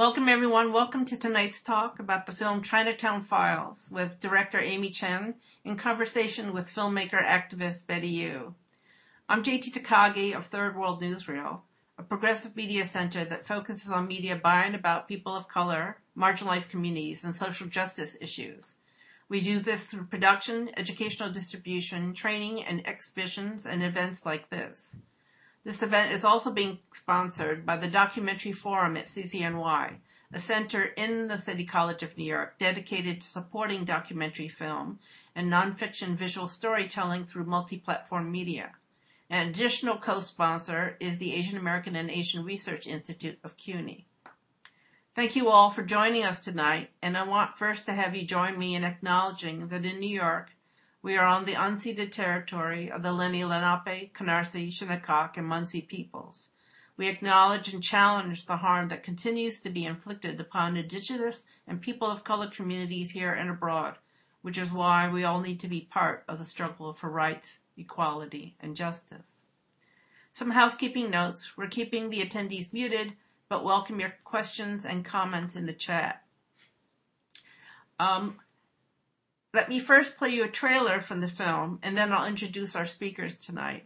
Welcome, everyone. Welcome to tonight's talk about the film Chinatown Files with director Amy Chen in conversation with filmmaker activist Betty Yu. I'm JT Takagi of Third World Newsreel, a progressive media center that focuses on media by and about people of color, marginalized communities, and social justice issues. We do this through production, educational distribution, training, and exhibitions and events like this. This event is also being sponsored by the Documentary Forum at CCNY, a center in the City College of New York dedicated to supporting documentary film and nonfiction visual storytelling through multi-platform media. An additional co-sponsor is the Asian American and Asian Research Institute of CUNY. Thank you all for joining us tonight, and I want first to have you join me in acknowledging that in New York, we are on the unceded territory of the Lenni Lenape, Canarsie, Shinnecock, and Munsee peoples. We acknowledge and challenge the harm that continues to be inflicted upon indigenous and people of color communities here and abroad, which is why we all need to be part of the struggle for rights, equality, and justice. Some housekeeping notes. We're keeping the attendees muted, but welcome your questions and comments in the chat. Um, let me first play you a trailer from the film, and then I'll introduce our speakers tonight.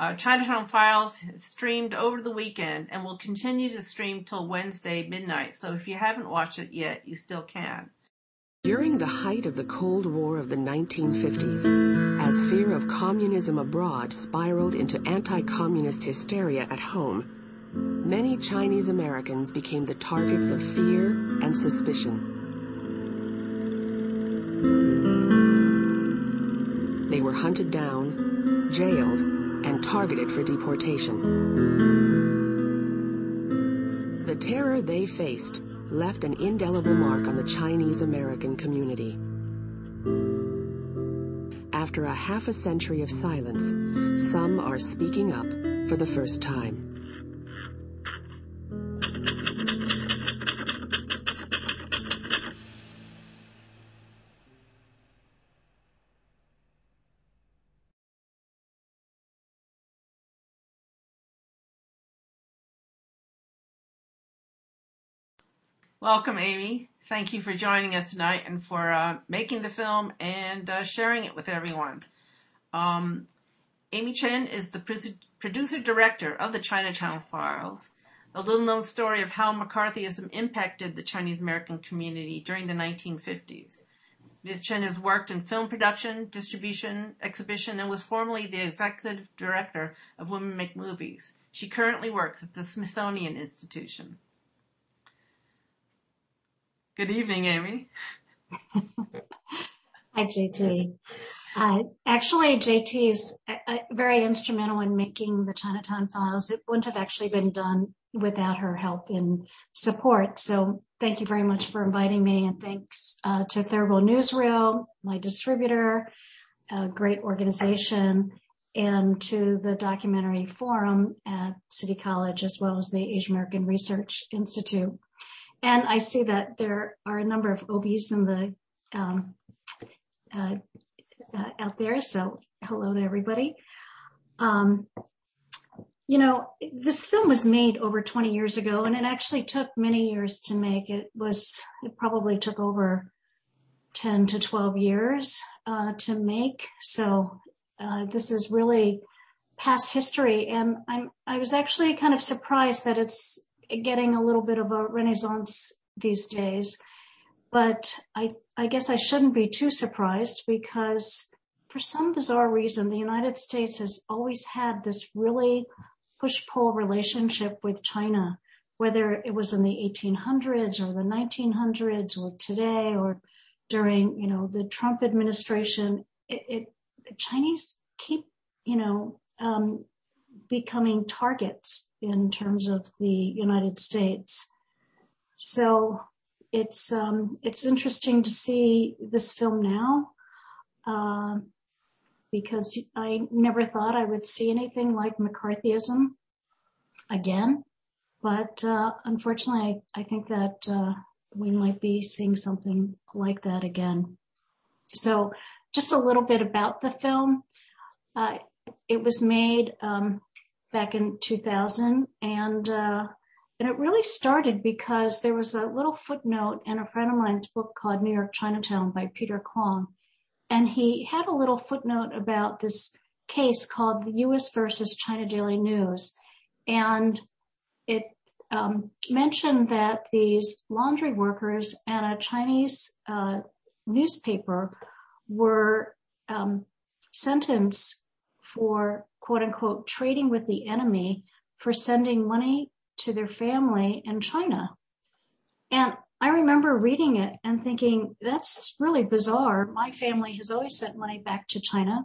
Uh, Chinatown Files streamed over the weekend and will continue to stream till Wednesday midnight. So if you haven't watched it yet, you still can. During the height of the Cold War of the 1950s, as fear of communism abroad spiraled into anti-communist hysteria at home, many Chinese Americans became the targets of fear and suspicion. They were hunted down, jailed, and targeted for deportation. The terror they faced left an indelible mark on the Chinese American community. After a half a century of silence, some are speaking up for the first time. Welcome, Amy. Thank you for joining us tonight and for uh, making the film and uh, sharing it with everyone. Um, Amy Chen is the producer director of the Chinatown Files, a little known story of how McCarthyism impacted the Chinese American community during the 1950s. Ms. Chen has worked in film production, distribution, exhibition, and was formerly the executive director of Women Make Movies. She currently works at the Smithsonian Institution. Good evening, Amy. Hi, JT. Uh, actually, JT is uh, uh, very instrumental in making the Chinatown Files. It wouldn't have actually been done without her help and support. So thank you very much for inviting me and thanks uh, to Third Newsreel, my distributor, a great organization, and to the Documentary Forum at City College as well as the Asian American Research Institute. And I see that there are a number of OBs in the um, uh, uh, out there. So hello to everybody. Um, you know, this film was made over 20 years ago, and it actually took many years to make. It was it probably took over 10 to 12 years uh, to make. So uh, this is really past history, and I'm I was actually kind of surprised that it's getting a little bit of a renaissance these days. But I, I guess I shouldn't be too surprised because for some bizarre reason, the United States has always had this really push pull relationship with China, whether it was in the 1800s or the 1900s or today or during, you know, the Trump administration. It, it Chinese keep, you know, um, becoming targets in terms of the United States. So it's um, it's interesting to see this film now uh, because I never thought I would see anything like McCarthyism again, but uh, unfortunately, I, I, think that uh, we might be seeing something like that again. So, just a little bit about the film. Uh, it was made um, back in 2000 and uh, and it really started because there was a little footnote in a friend of mine's book called New York Chinatown by Peter Kwong. And he had a little footnote about this case called the U.S. versus China Daily News. And it um, mentioned that these laundry workers and a Chinese uh, newspaper were um, sentenced for quote unquote trading with the enemy for sending money to their family in China. And I remember reading it and thinking, that's really bizarre. My family has always sent money back to China.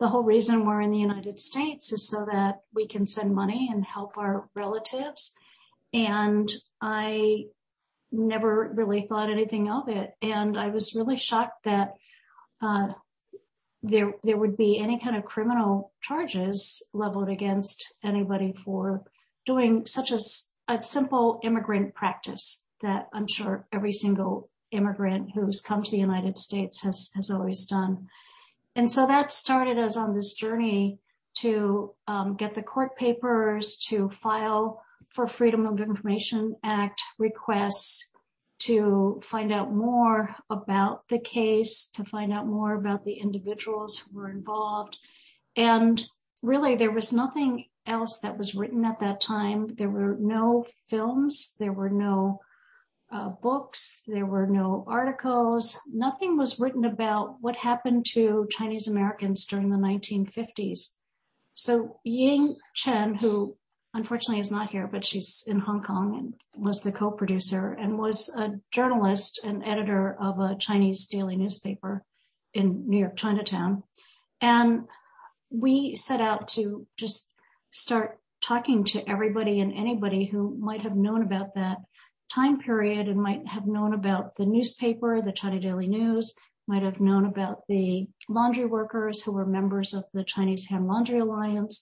The whole reason we're in the United States is so that we can send money and help our relatives. And I never really thought anything of it. And I was really shocked that uh, there there would be any kind of criminal charges leveled against anybody for doing such a, a simple immigrant practice that I'm sure every single immigrant who's come to the United States has has always done. And so that started us on this journey to um, get the court papers, to file for Freedom of Information Act requests, to find out more about the case, to find out more about the individuals who were involved. And really, there was nothing else that was written at that time. There were no films, there were no uh, books, there were no articles, nothing was written about what happened to Chinese Americans during the 1950s. So Ying Chen, who unfortunately is not here, but she's in Hong Kong and was the co-producer and was a journalist and editor of a Chinese daily newspaper in New York Chinatown. And we set out to just start talking to everybody and anybody who might have known about that time period and might have known about the newspaper, the China Daily News, might have known about the laundry workers who were members of the Chinese Hand Laundry Alliance.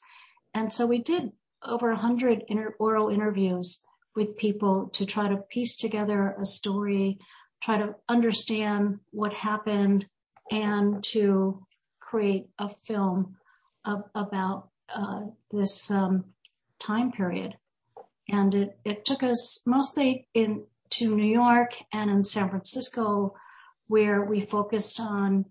And so we did over 100 inter- oral interviews with people to try to piece together a story, try to understand what happened, and to create a film of, about uh, this um, time period. And it, it took us mostly in to New York and in San Francisco, where we focused on.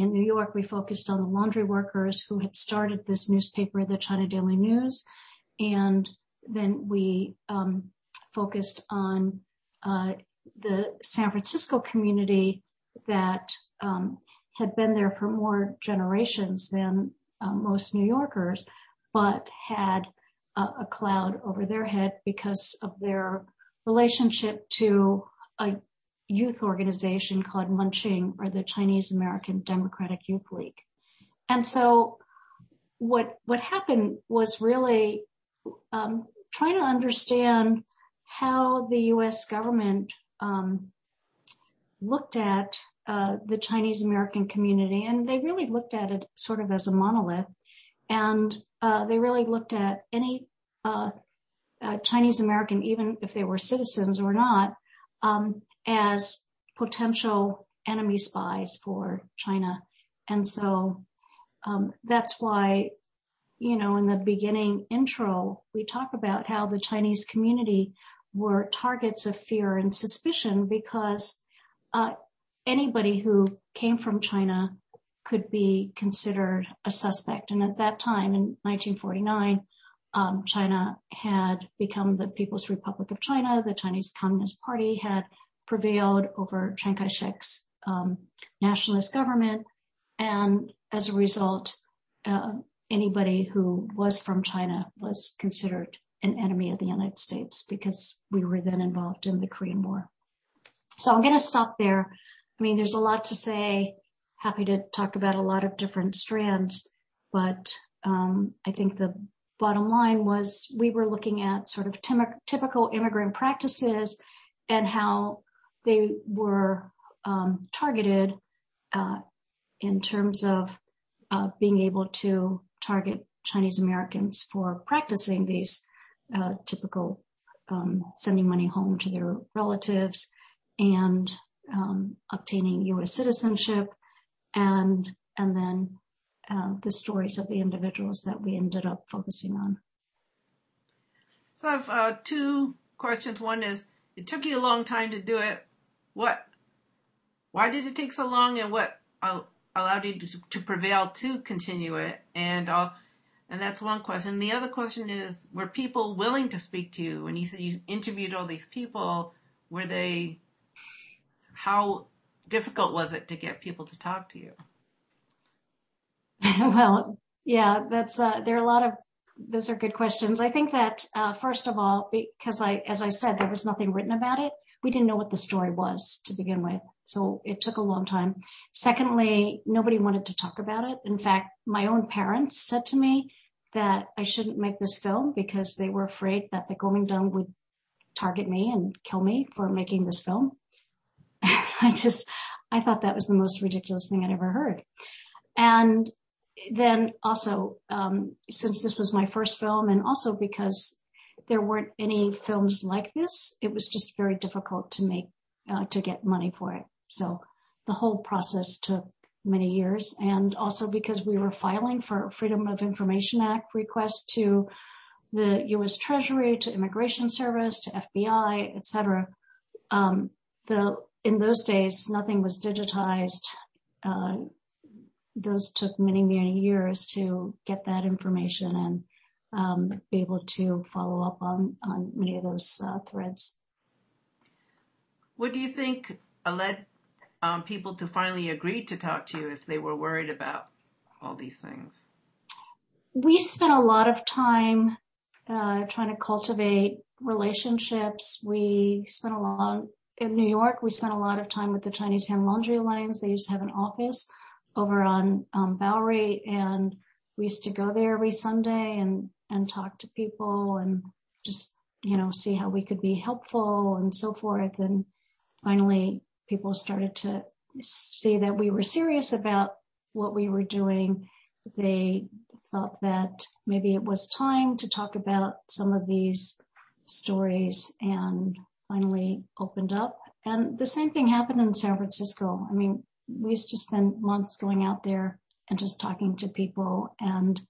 In New York, we focused on the laundry workers who had started this newspaper, the China Daily News, and then we um, focused on uh, the San Francisco community that um, had been there for more generations than uh, most New Yorkers, but had a, a cloud over their head because of their relationship to a youth organization called Mun Ching or the Chinese American Democratic Youth League. And so what what happened was really um, trying to understand how the U.S. government um, looked at uh, the Chinese American community, and they really looked at it sort of as a monolith, and uh, they really looked at any uh, uh Chinese American, even if they were citizens or not, um, as potential enemy spies for China, and so um, that's why, you know, in the beginning intro, we talk about how the Chinese community were targets of fear and suspicion because uh, anybody who came from China could be considered a suspect. And at that time, in 1949, um, China had become the People's Republic of China. The Chinese Communist Party had prevailed over Chiang Kai-shek's um, nationalist government. And as a result, uh, anybody who was from China was considered an enemy of the United States because we were then involved in the Korean War. So I'm going to stop there. I mean, there's a lot to say. Happy to talk about a lot of different strands, but um, I think the bottom line was we were looking at sort of typical immigrant practices and how they were um, targeted uh, in terms of uh, being able to target Chinese Americans for practicing these uh, typical um, sending money home to their relatives and um, obtaining U.S. citizenship, and and then uh, the stories of the individuals that we ended up focusing on. So I have uh, two questions. One is, it took you a long time to do it. What? Why did it take so long, and what allowed you to, to prevail to continue it? And uh, and that's one question. The other question is, were people willing to speak to you? And you said you interviewed all these people. Were they? How difficult was it to get people to talk to you? well, yeah, that's uh, there are a lot of those are good questions. I think that uh, first of all, because I, as I said, there was nothing written about it. We didn't know what the story was to begin with, so it took a long time. Secondly, nobody wanted to talk about it. In fact, my own parents said to me, that I shouldn't make this film because they were afraid that the Kuomintang would target me and kill me for making this film. I just, I thought that was the most ridiculous thing I'd ever heard. And then also, um, since this was my first film and also because there weren't any films like this, it was just very difficult to make, uh, to get money for it. So the whole process took many years, and also because we were filing for Freedom of Information Act requests to the U.S. Treasury, to Immigration Service, to FBI, et cetera. Um, the, in those days, nothing was digitized. Uh, those took many, many years to get that information and um, be able to follow up on, on many of those uh, threads. What do you think led um, people to finally agree to talk to you if they were worried about all these things? We spent a lot of time uh, trying to cultivate relationships. We spent a lot in New York. We spent a lot of time with the Chinese Hand Laundry Alliance. They used to have an office over on um, Bowery, and we used to go there every Sunday and and talk to people and just you know see how we could be helpful and so forth. And finally, people started to see that we were serious about what we were doing. They thought that maybe it was time to talk about some of these stories and finally opened up. And the same thing happened in San Francisco. I mean, we used to spend months going out there and just talking to people and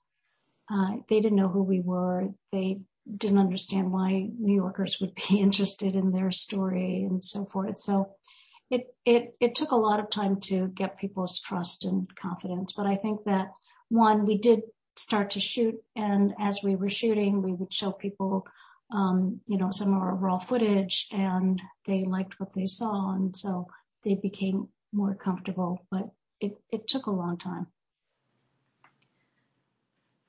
uh, they didn't know who we were. They didn't understand why New Yorkers would be interested in their story and so forth. So it, it, it took a lot of time to get people's trust and confidence. But I think that one, we did start to shoot and as we were shooting, we would show people, um, you know, some of our raw footage and they liked what they saw. And so they became more comfortable, but it, it took a long time.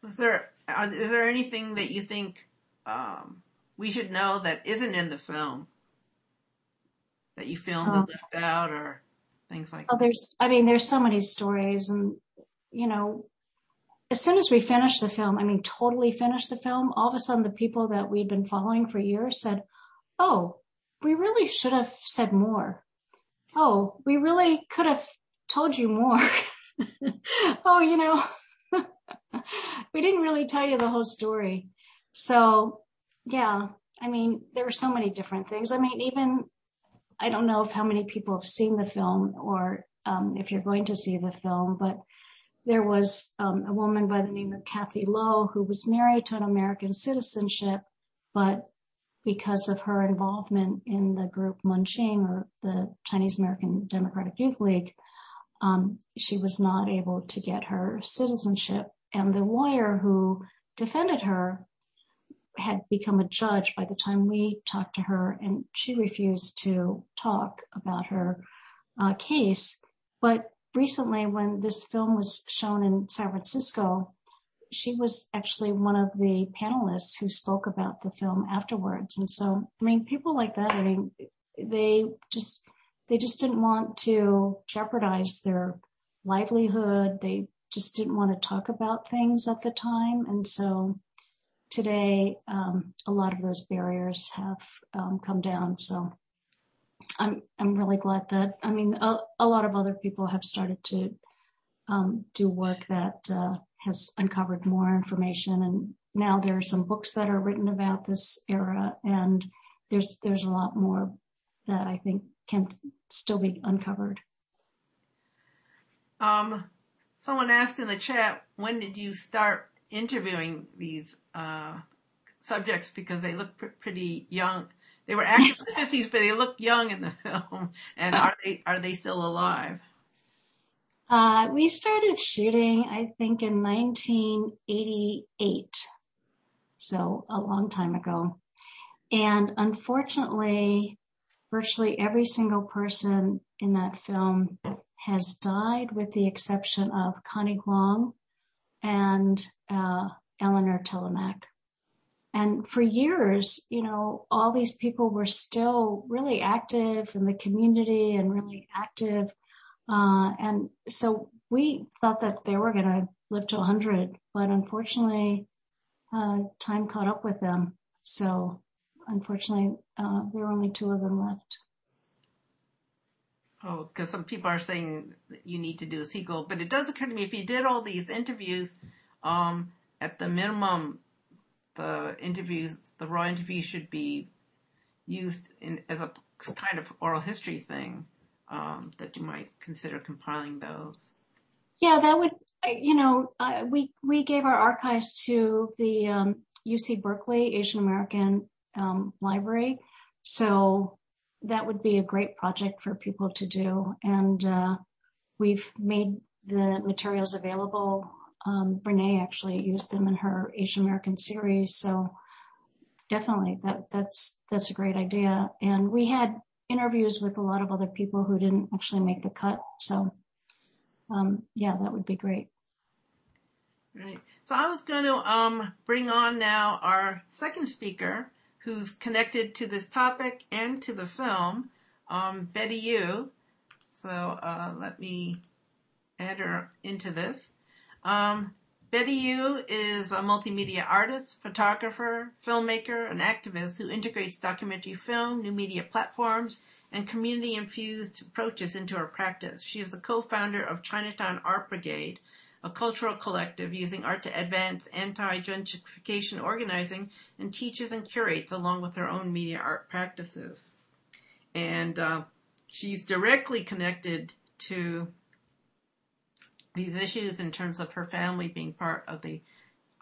Is there, uh, is there anything that you think, um, we should know that isn't in the film? that you filmed and left out or things like oh, that? There's, I mean, there's so many stories and, you know, as soon as we finished the film, I mean, totally finished the film, all of a sudden the people that we'd been following for years said, Oh, we really should have said more. Oh, we really could have told you more. oh, you know, we didn't really tell you the whole story. So yeah, I mean, there were so many different things. I mean, even I don't know if how many people have seen the film or um, if you're going to see the film, but there was um, a woman by the name of Kathy Lowe who was married to an American citizenship, but because of her involvement in the group Mun Ching or the Chinese American Democratic Youth League, um, she was not able to get her citizenship. And the lawyer who defended her had become a judge by the time we talked to her, and she refused to talk about her uh, case. But recently, when this film was shown in San Francisco, she was actually one of the panelists who spoke about the film afterwards. And so, I mean, people like that, I mean, they just, they just didn't want to jeopardize their livelihood. They just didn't want to talk about things at the time. And so today, um, a lot of those barriers have um, come down. So I'm I'm really glad that I mean a, a lot of other people have started to um, do work that uh, has uncovered more information, and now there are some books that are written about this era, and there's there's a lot more that I think can still be uncovered. Um, someone asked in the chat, when did you start interviewing these uh, subjects because they look pr- pretty young. They were active in the fifties, but they look young in the film. And are they are they still alive? Uh, we started shooting, I think, in 1988, so a long time ago. And unfortunately, virtually every single person in that film has died, with the exception of Connie Huang and uh, Eleanor Telemaque. And for years, you know, all these people were still really active in the community and really active. Uh, and so we thought that they were going to live to 100, but unfortunately, uh, time caught up with them. So unfortunately, uh, there were only two of them left. Oh, because some people are saying you need to do a sequel, but it does occur to me if you did all these interviews, um, at the minimum, the interviews, the raw interviews should be used in, as a kind of oral history thing, um, that you might consider compiling those. Yeah, that would, you know, uh, we, we gave our archives to the, um, UC Berkeley Asian American, um, Library. So that would be a great project for people to do. And, uh, we've made the materials available um, Brene actually used them in her Asian American series. So definitely that, that's, that's a great idea. And we had interviews with a lot of other people who didn't actually make the cut. So, um, yeah, that would be great. Right. So I was going to um, bring on now our second speaker, who's connected to this topic and to the film, um, Betty Yu. So uh, let me add her into this. Um, Betty Yu is a multimedia artist, photographer, filmmaker, and activist who integrates documentary film, new media platforms, and community infused approaches into her practice. She is the co-founder of Chinatown Art Brigade, a cultural collective using art to advance anti-gentrification organizing and teaches and curates along with her own media art practices. And uh, she's directly connected to these issues in terms of her family being part of the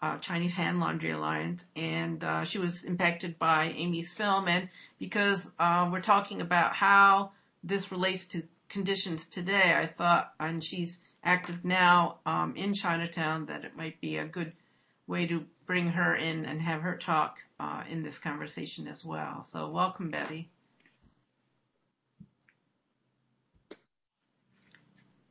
uh, Chinese Hand Laundry Alliance, and uh, she was impacted by Amy's film. And because uh, we're talking about how this relates to conditions today, I thought, and she's active now um, in Chinatown, that it might be a good way to bring her in and have her talk uh, in this conversation as well. So, welcome, Betty.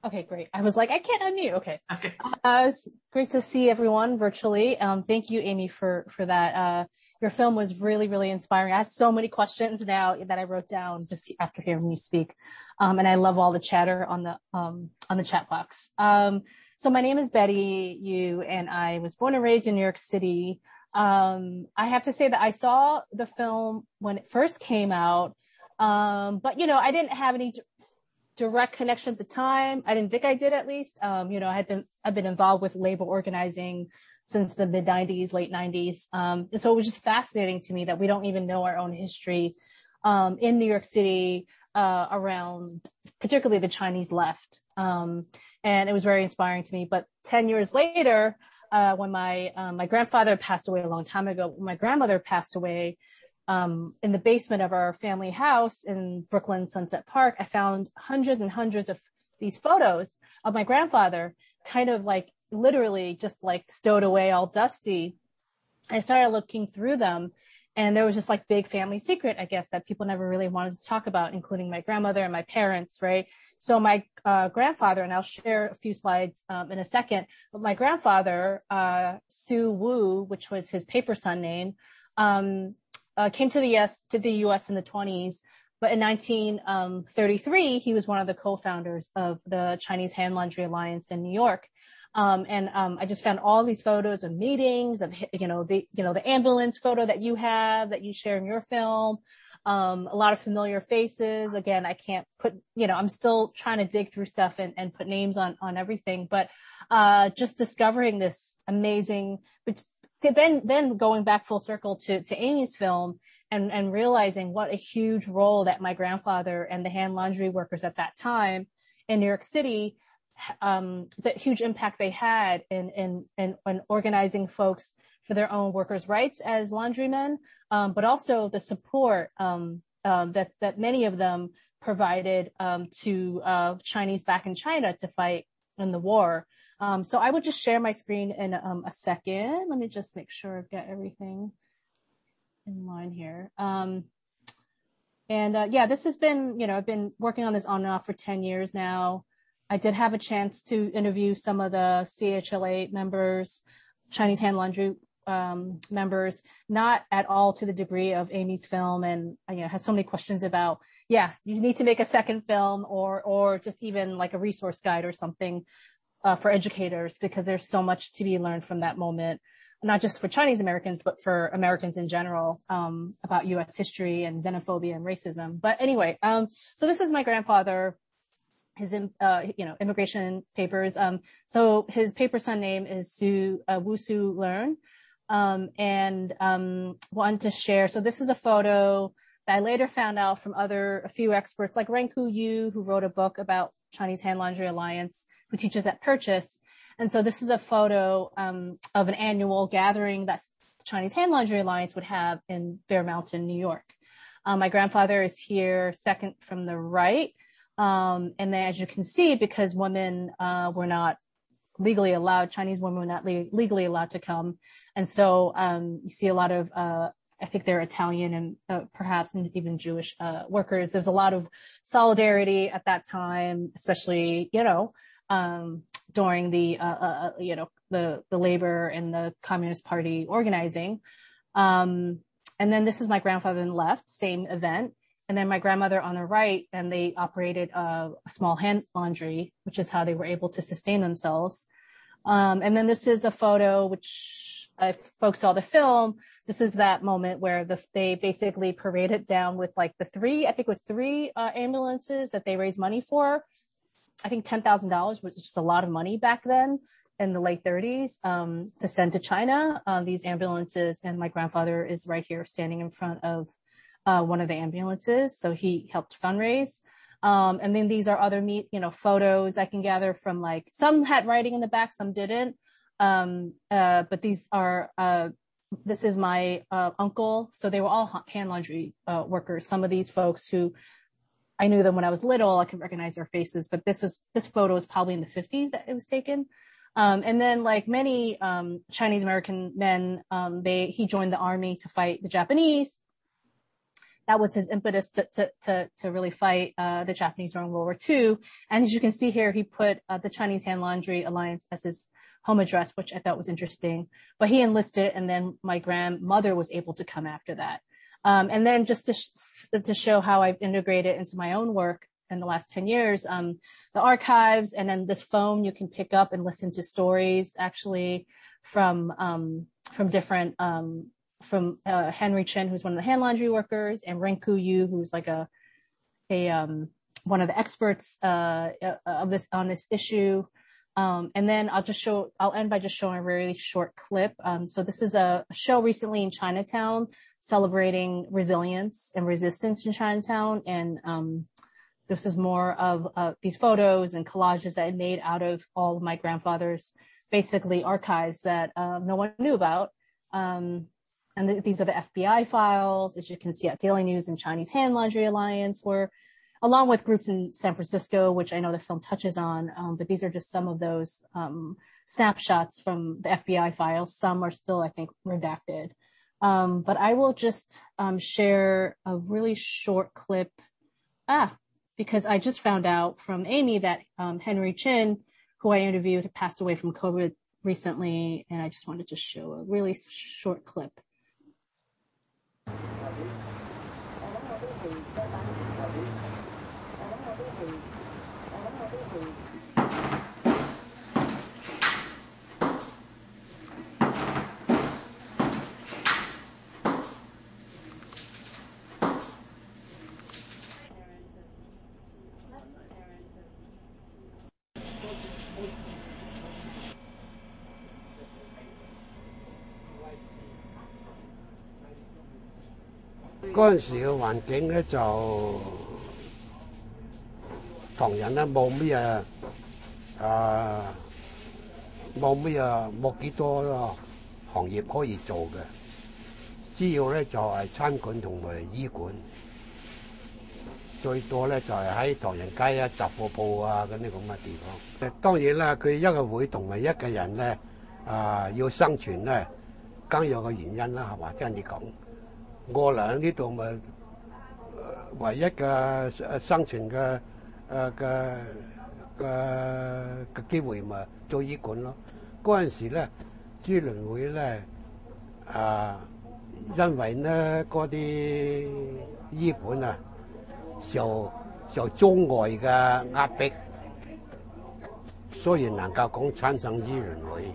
Okay, great. I was like, I can't unmute. Okay. Okay. Uh, it's great to see everyone virtually. Um, thank you, Amy, for for that. Uh, your film was really, really inspiring. I have so many questions now that I wrote down just after hearing you speak, um, and I love all the chatter on the um, on the chat box. Um, so my name is Betty Yu, and I was born and raised in New York City. Um, I have to say that I saw the film when it first came out, um, but you know, I didn't have any direct connection at the time. I didn't think I did at least. Um, you know, I had been, I've been involved with labor organizing since the mid 90s, late 90s. Um, and so it was just fascinating to me that we don't even know our own history um, in New York City uh, around particularly the Chinese left. Um, and it was very inspiring to me. But 10 years later, uh, when my um, my grandfather passed away a long time ago, my grandmother passed away, um, in the basement of our family house in Brooklyn Sunset Park, I found hundreds and hundreds of these photos of my grandfather, kind of like literally just like stowed away all dusty. I started looking through them and there was just like big family secret, I guess, that people never really wanted to talk about, including my grandmother and my parents, right? So my uh, grandfather, and I'll share a few slides um, in a second, but my grandfather, uh, Su Wu, which was his paper son name, um, uh, came to the US to the US in the 20s. But in 1933, um, he was one of the co-founders of the Chinese Hand Laundry Alliance in New York. Um, and um, I just found all these photos of meetings of you know the you know the ambulance photo that you have that you share in your film. Um, a lot of familiar faces. Again, I can't put you know I'm still trying to dig through stuff and, and put names on on everything, but uh, just discovering this amazing, then then going back full circle to to Amy's film and and realizing what a huge role that my grandfather and the hand laundry workers at that time in New York City um, the huge impact they had in, in, in, in organizing folks for their own workers' rights as laundrymen, um, but also the support um, um, that that many of them provided um, to uh, Chinese back in China to fight in the war. Um, so I will just share my screen in um, a second. Let me just make sure I've got everything in line here. Um, and uh, yeah, this has been, you know, I've been working on this on and off for 10 years now. I did have a chance to interview some of the CHLA members, Chinese Hand Laundry um, members, not at all to the degree of Amy's film, and you know had so many questions about, yeah, you need to make a second film, or or just even like a resource guide or something uh, for educators because there's so much to be learned from that moment not just for Chinese Americans, but for Americans in general, um, about U.S. history and xenophobia and racism. But anyway, um, so this is my grandfather, his, uh, you know, immigration papers. Um, so his paper son name is Su, uh, Wu Su Learn. Um, and, um, wanted to share. So this is a photo that I later found out from other, a few experts like Renqiu Yu, who wrote a book about Chinese Hand Laundry Alliance, who teaches at Purchase. And so this is a photo um, of an annual gathering that Chinese Hand Laundry Alliance would have in Bear Mountain, New York. Um, my grandfather is here second from the right. Um, and then as you can see, because women uh, were not legally allowed, Chinese women were not le- legally allowed to come. And so um, you see a lot of uh, I think they're Italian and uh, perhaps even Jewish uh, workers. There's a lot of solidarity at that time, especially, you know, um, during the uh, uh, uh, you know the the labor and the Communist Party organizing. Um, and then this is my grandfather on the left, same event. And then my grandmother on the right, and they operated a, a small hand laundry, which is how they were able to sustain themselves. Um, and then this is a photo which if folks saw the film, this is that moment where the, they basically paraded down with like the three, I think it was three uh, ambulances that they raised money for I think $10,000 was just a lot of money back then in the late 30s um, to send to China uh, these ambulances. And my grandfather is right here standing in front of uh, one of the ambulances. So he helped fundraise. Um, and then these are other meet, you know, photos I can gather from like some had writing in the back, some didn't. Um, uh, but these are, uh, this is my uh, uncle. So they were all hand laundry uh, workers. Some of these folks who I knew them when I was little. I could recognize their faces, but this is this photo is probably in the 50s that it was taken. Um, and then, like many um, Chinese American men, um, they he joined the army to fight the Japanese. That was his impetus to to to, to really fight uh, the Japanese during World War II. And as you can see here, he put uh, the Chinese Hand Laundry Alliance as his home address, which I thought was interesting. But he enlisted, and then my grandmother was able to come after that. Um, and then just to, sh- to show how I've integrated into my own work in the last 10 years, um, the archives and then this phone you can pick up and listen to stories actually from, um, from different, um, from, uh, Henry Chen, who's one of the hand laundry workers and Renqiu Yu, who's like a, a, um, one of the experts, uh, uh of this, on this issue. Um, and then I'll just show, I'll end by just showing a really short clip. Um, so this is a show recently in Chinatown celebrating resilience and resistance in Chinatown. And, um, this is more of uh, these photos and collages that I made out of all of my grandfather's basically archives that uh, no one knew about. Um, and th- these are the FBI files, as you can see at Daily News and Chinese Hand Laundry Alliance, where along with groups in San Francisco, which I know the film touches on. Um, but these are just some of those um, snapshots from the FBI files. Some are still, I think, redacted. Um, but I will just um, share a really short clip. Ah, because I just found out from Amy that um, Henry Chin, who I interviewed, passed away from COVID recently, and I just wanted to show a really short clip. 嗰陣時嘅環境咧，就唐人咧冇咩啊冇咩啊冇幾多，行業可以做嘅，主要咧就係餐館同埋醫館，最多咧就係喺唐人街啊、雜貨鋪啊嗰啲咁嘅地方。當然啦，佢一個會同埋一個人咧啊要生存咧，更有個原因啦，係嘛？聽你講，我嚟呢度咪唯一嘅生存嘅誒嘅嘅嘅機會咪做醫館咯。嗰陣時咧。支聯會咧啊，因為咧嗰啲醫館啊受受中外嘅壓迫，所以能夠講產生支聯會。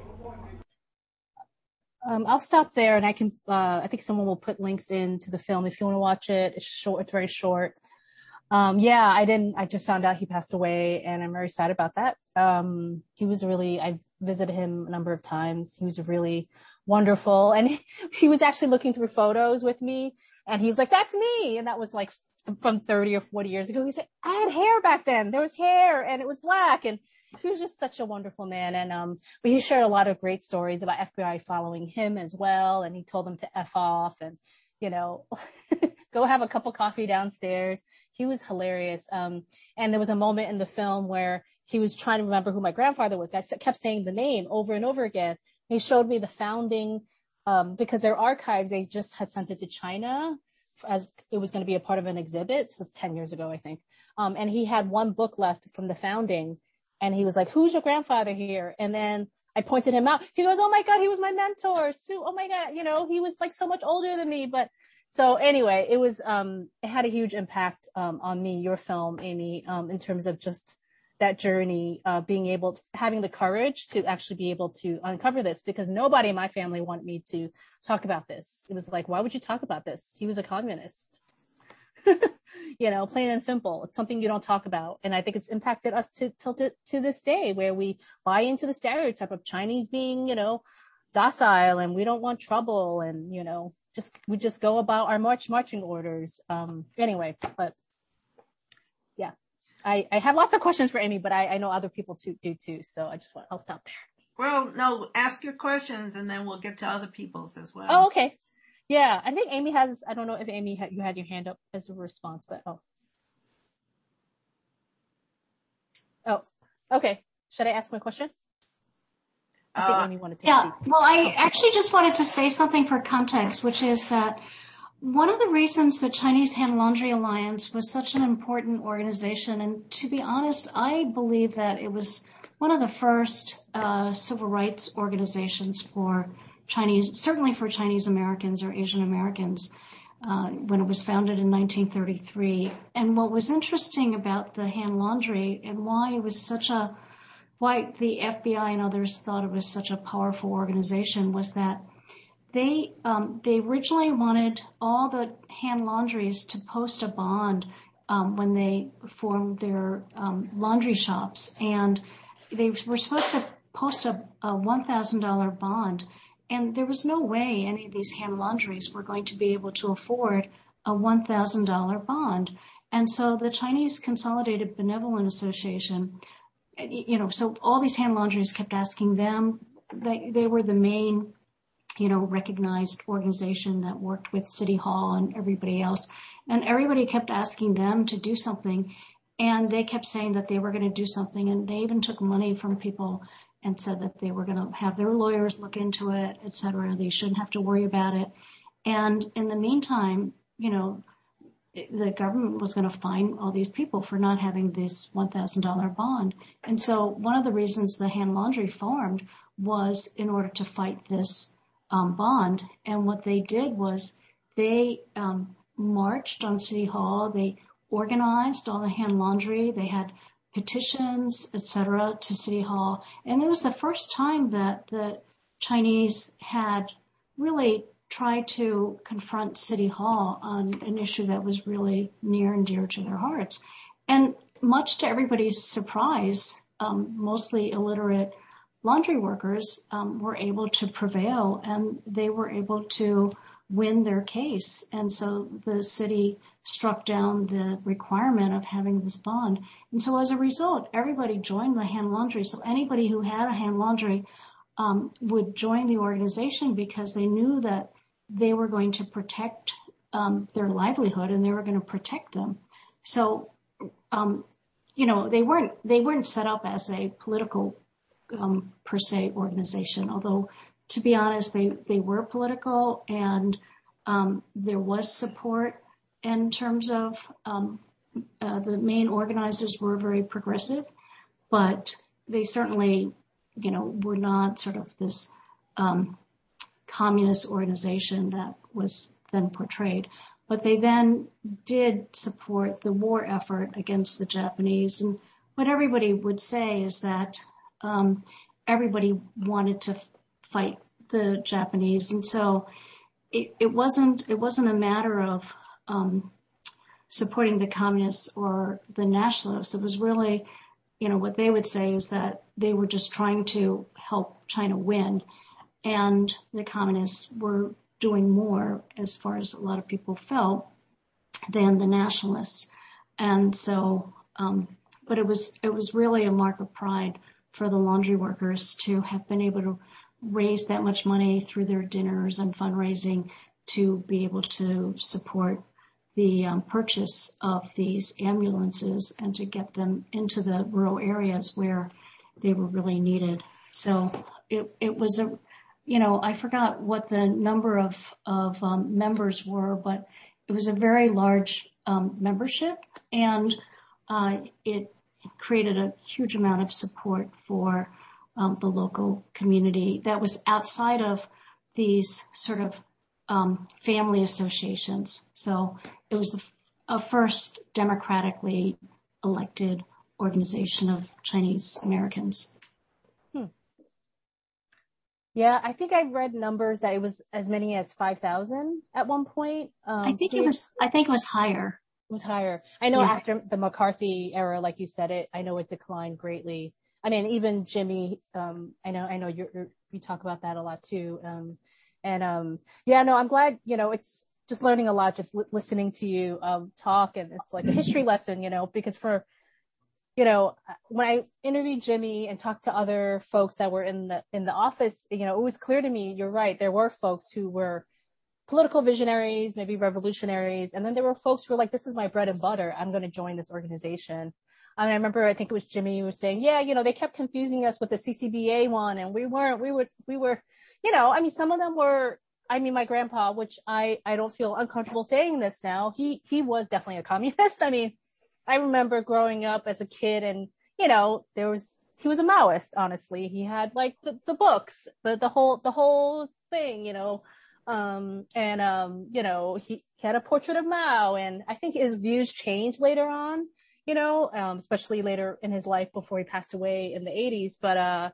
Um, I'll stop there, and I can. Uh, I think someone will put links into the film if you want to watch it. It's short. It's very short. Um, yeah, I didn't. I just found out he passed away, and I'm very sad about that. Um, he was really. I've visited him a number of times. He was really wonderful, and he, he was actually looking through photos with me, and he was like, "That's me," and that was like from 30 or 40 years ago. He said, "I had hair back then. There was hair, and it was black," and he was just such a wonderful man. And um, but he shared a lot of great stories about FBI following him as well, and he told them to f off and you know, go have a cup of coffee downstairs. He was hilarious. Um, and there was a moment in the film where he was trying to remember who my grandfather was. I kept saying the name over and over again. He showed me the founding, um, because their archives, they just had sent it to China as it was going to be a part of an exhibit. This was 10 years ago, I think. Um, and he had one book left from the founding and he was like, who's your grandfather here? And then I pointed him out. He goes, Oh my God, he was my mentor. Sue. Oh my God. You know, he was like so much older than me. But so anyway, it was, um, it had a huge impact, um, on me, your film, Amy, um, in terms of just that journey, uh, being able having the courage to actually be able to uncover this because nobody in my family wanted me to talk about this. It was like, why would you talk about this? He was a communist. you know, plain and simple. It's something you don't talk about. And I think it's impacted us to, to, to this day where we buy into the stereotype of Chinese being, you know, docile and we don't want trouble and, you know, just, we just go about our march marching orders. Um, anyway, but yeah, I, I have lots of questions for Amy, but I, I know other people too, do too. So I just want, I'll stop there. Well, no, ask your questions and then we'll get to other people's as well. Oh, okay. Yeah, I think Amy has. I don't know if Amy had, you had your hand up as a response, but oh, oh, okay. Should I ask my question? I think uh, Amy wanted to. Yeah. Well, I actually just wanted to say something for context, which is that one of the reasons the Chinese Hand Laundry Alliance was such an important organization, and to be honest, I believe that it was one of the first uh, civil rights organizations for Chinese, certainly for Chinese Americans or Asian Americans, uh, when it was founded in 1933. And what was interesting about the hand laundry and why it was such a, why the FBI and others thought it was such a powerful organization was that they um, they originally wanted all the hand laundries to post a bond um, when they formed their um, laundry shops, and they were supposed to post a, a $1,000 bond and there was no way any of these hand laundries were going to be able to afford a $1,000 bond. And so the Chinese Consolidated Benevolent Association, you know, so all these hand laundries kept asking them, they, they were the main, you know, recognized organization that worked with City Hall and everybody else. And everybody kept asking them to do something. And they kept saying that they were going to do something. And they even took money from people and said that they were going to have their lawyers look into it, et cetera. They shouldn't have to worry about it. And in the meantime, you know, the government was going to fine all these people for not having this $1,000 bond. And so one of the reasons the hand laundry formed was in order to fight this um, bond. And what they did was they um, marched on City Hall. They organized all the hand laundry. They had petitions, etc., to City Hall. And it was the first time that the Chinese had really tried to confront City Hall on an issue that was really near and dear to their hearts. And much to everybody's surprise, um, mostly illiterate laundry workers um, were able to prevail and they were able to win their case. And so the city struck down the requirement of having this bond. And so as a result, everybody joined the hand laundry. So anybody who had a hand laundry um, would join the organization because they knew that they were going to protect um, their livelihood and they were going to protect them. So, um, you know, they weren't they weren't set up as a political um, per se organization. Although, to be honest, they they were political and um, there was support in terms of um, uh, the main organizers were very progressive, but they certainly, you know, were not sort of this um, communist organization that was then portrayed. But they then did support the war effort against the Japanese. And what everybody would say is that um, everybody wanted to fight the Japanese. And so it, it wasn't it wasn't a matter of supporting the communists or the nationalists. It was really, you know, what they would say is that they were just trying to help China win, and the communists were doing more, as far as a lot of people felt, than the nationalists. And so, um, but it was it was really a mark of pride for the laundry workers to have been able to raise that much money through their dinners and fundraising to be able to support the um, purchase of these ambulances and to get them into the rural areas where they were really needed. So it, it was a, you know, I forgot what the number of, of um, members were, but it was a very large um, membership and uh, it created a huge amount of support for um, the local community that was outside of these sort of um, family associations. So it was a first democratically elected organization of Chinese Americans. Hmm. Yeah, I think I read numbers that it was as many as five thousand at one point. Um, I think it was. I think it was higher. It was higher. I know after the McCarthy era, like you said, it. I know it declined greatly. I mean, even Jimmy. Um, I know. I know you you talk about that a lot too. Um, and um, yeah, no, I'm glad. You know, it's just learning a lot, just li- listening to you um, talk, and it's like a history lesson. You know, because for you know, when I interviewed Jimmy and talked to other folks that were in the in the office, you know, it was clear to me. You're right. There were folks who were political visionaries, maybe revolutionaries, and then there were folks who were like, "This is my bread and butter. I'm going to join this organization." I mean, I remember, I think it was Jimmy who was saying, yeah, you know, they kept confusing us with the CCBA one and we weren't, we were, we were, you know, I mean, some of them were, I mean, my grandpa, which I, I don't feel uncomfortable saying this now. He, he was definitely a communist. I mean, I remember growing up as a kid and, you know, there was, he was a Maoist, honestly. He had like the, the books, the, the whole, the whole thing, you know, um, and, um, you know, he, he had a portrait of Mao and I think his views changed later on you know, um, especially later in his life before he passed away in the 80s. But uh,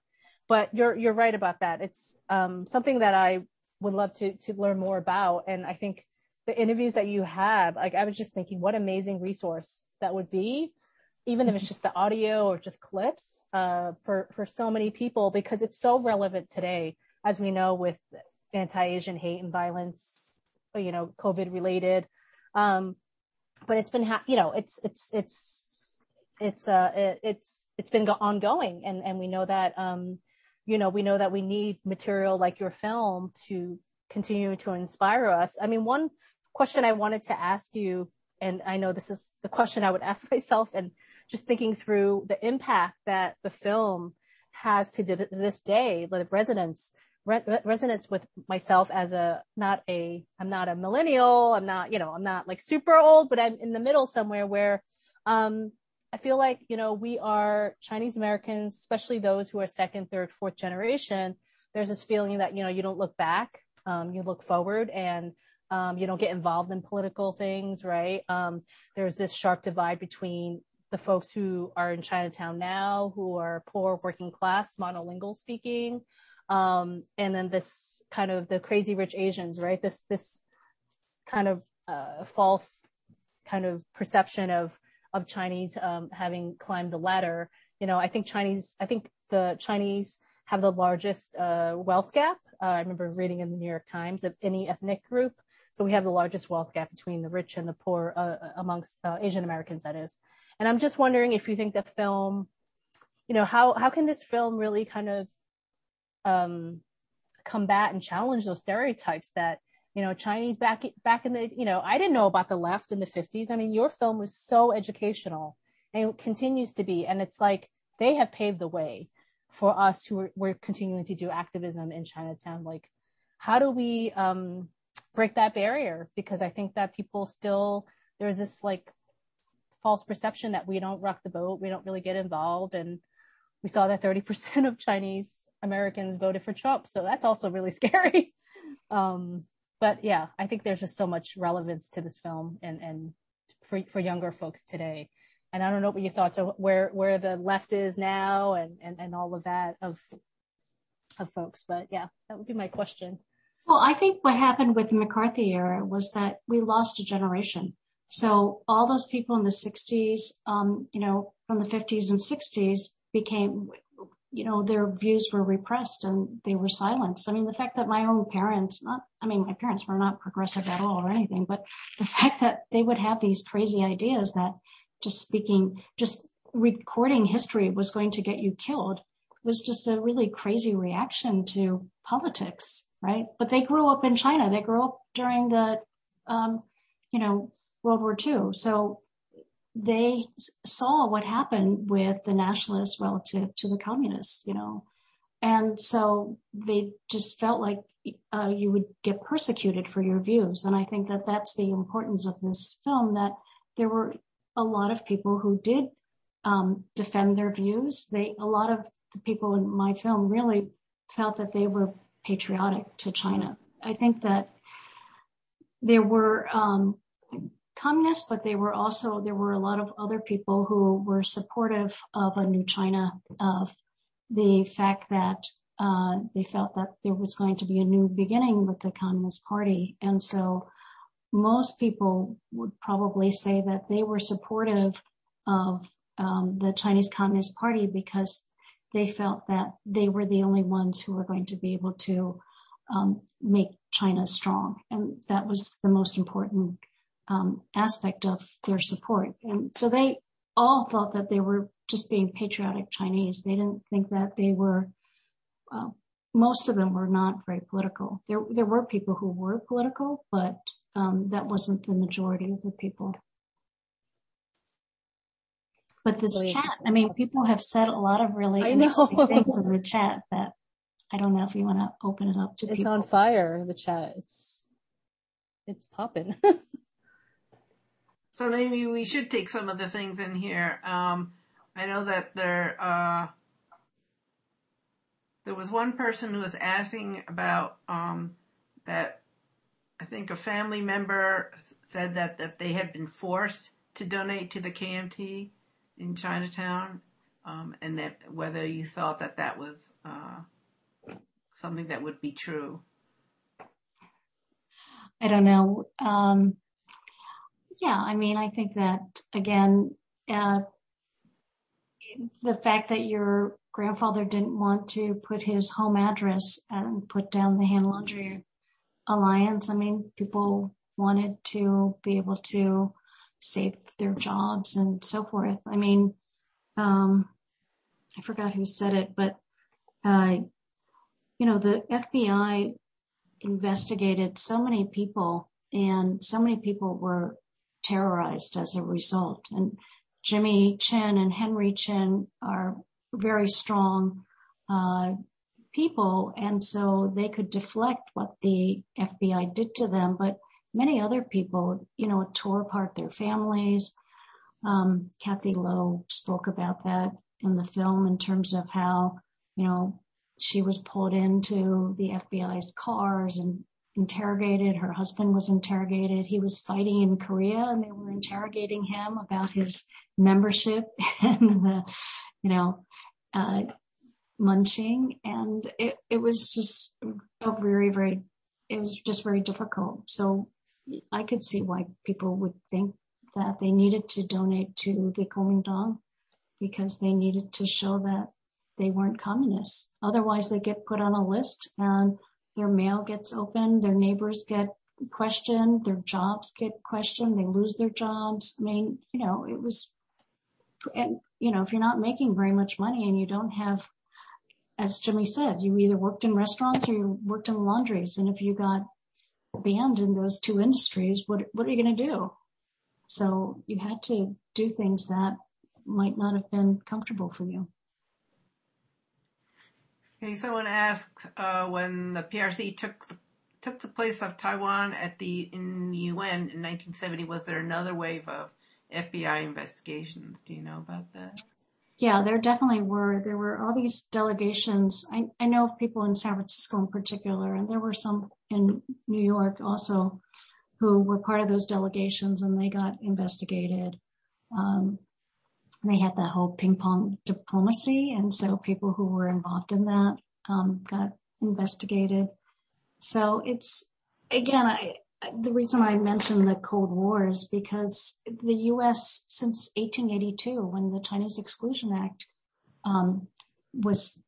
but you're you're right about that. It's um, something that I would love to to learn more about, and I think the interviews that you have, like I was just thinking, what amazing resource that would be, even if it's just the audio or just clips, uh, for for so many people because it's so relevant today, as we know with anti-Asian hate and violence, you know, COVID related. Um, but it's been, ha- you know, it's, it's, it's, it's, uh, it, it's, it's been go- ongoing. And, and we know that, um, you know, we know that we need material like your film to continue to inspire us. I mean, one question I wanted to ask you, and I know this is the question I would ask myself and just thinking through the impact that the film has to this day, the residents re- resonance with myself as a not a I'm not a millennial. I'm not you know I'm not like super old, but I'm in the middle somewhere where um, I feel like you know we are Chinese Americans, especially those who are second, third, fourth generation. There's this feeling that you know you don't look back, um, you look forward, and um, you don't get involved in political things, right? Um, there's this sharp divide between the folks who are in Chinatown now, who are poor, working class, monolingual speaking, um, and then this kind of the crazy rich Asians, right? This this kind of uh, false kind of perception of of Chinese um, having climbed the ladder. You know, I think Chinese, I think the Chinese have the largest uh, wealth gap. Uh, I remember reading in the New York Times of any ethnic group. So we have the largest wealth gap between the rich and the poor uh, amongst uh, Asian Americans, that is. And I'm just wondering if you think the film, you know, how how can this film really kind of um, combat and challenge those stereotypes that you know Chinese back back in the you know I didn't know about the left in the 50s. I mean, your film was so educational and it continues to be, and it's like they have paved the way for us who are, we're continuing to do activism in Chinatown. Like, how do we um, break that barrier? Because I think that people still there's this like false perception that we don't rock the boat, we don't really get involved, and we saw that 30% of Chinese Americans voted for Trump. So that's also really scary. Um, but yeah, I think there's just so much relevance to this film and, and for, for younger folks today. And I don't know what your thoughts are where, where the left is now and, and, and all of that of, of folks. But yeah, that would be my question. Well, I think what happened with the McCarthy era was that we lost a generation. So all those people in the 60s, um, you know, from the 50s and 60s became you know, their views were repressed and they were silenced. I mean, the fact that my own parents, not, I mean, my parents were not progressive at all or anything, but the fact that they would have these crazy ideas that just speaking, just recording history was going to get you killed was just a really crazy reaction to politics, right? But they grew up in China. They grew up during the, um, you know, World War II. So they saw what happened with the nationalists relative to the communists, you know, and so they just felt like uh, you would get persecuted for your views. And I think that that's the importance of this film that there were a lot of people who did um, defend their views. They, a lot of the people in my film really felt that they were patriotic to China. I think that there were um, communists, but they were also, there were a lot of other people who were supportive of a new China, of the fact that uh, they felt that there was going to be a new beginning with the Communist Party. And so most people would probably say that they were supportive of um, the Chinese Communist Party because they felt that they were the only ones who were going to be able to um, make China strong. And that was the most important um, aspect of their support. And so they all thought that they were just being patriotic Chinese. They didn't think that they were, uh, most of them were not very political. There, there were people who were political, but um, that wasn't the majority of the people. But this chat, I mean, people have said a lot of really interesting things in the chat that I don't know if you want to open it up to it's people. on fire, the chat. It's, it's popping. So maybe we should take some of the things in here. Um, I know that there uh, there was one person who was asking about um, that. I think a family member said that that they had been forced to donate to the KMT in Chinatown, um, and that whether you thought that that was uh, something that would be true. I don't know. Um, yeah, I mean, I think that again, uh, the fact that your grandfather didn't want to put his home address and put down the hand laundry alliance. I mean, people wanted to be able to save their jobs and so forth. I mean, um, I forgot who said it, but, uh, you know, the FBI investigated so many people and so many people were terrorized as a result. And Jimmy Chin and Henry Chin are very strong uh, people, and so they could deflect what the FBI did to them. But many other people, you know, tore apart their families. Um, Kathy Lowe spoke about that in the film in terms of how, you know, she was pulled into the FBI's cars and interrogated. Her husband was interrogated. He was fighting in Korea and they were interrogating him about his membership and the, you know, uh, Mun Ching. And it, it was just a very, very, it was just very difficult. So I could see why people would think that they needed to donate to the Kuomintang because they needed to show that they weren't communists. Otherwise they get put on a list and their mail gets opened, their neighbors get questioned, their jobs get questioned, they lose their jobs. I mean, you know, it was, and, you know, if you're not making very much money and you don't have as Jimmy said, you either worked in restaurants or you worked in laundries. And if you got banned in those two industries, what, what are you going to do? So you had to do things that might not have been comfortable for you. Okay, someone asked uh, when the PRC took the, took the place of Taiwan at the in the UN in 1970. Was there another wave of FBI investigations? Do you know about that? Yeah, there definitely were. There were all these delegations. I, I know of people in San Francisco in particular, and there were some in New York also who were part of those delegations and they got investigated. Um, they had that whole ping pong diplomacy. And so people who were involved in that um, got investigated. So it's, again, I, the reason I mentioned the Cold War is because the U.S. since 1882, when the Chinese Exclusion Act um, was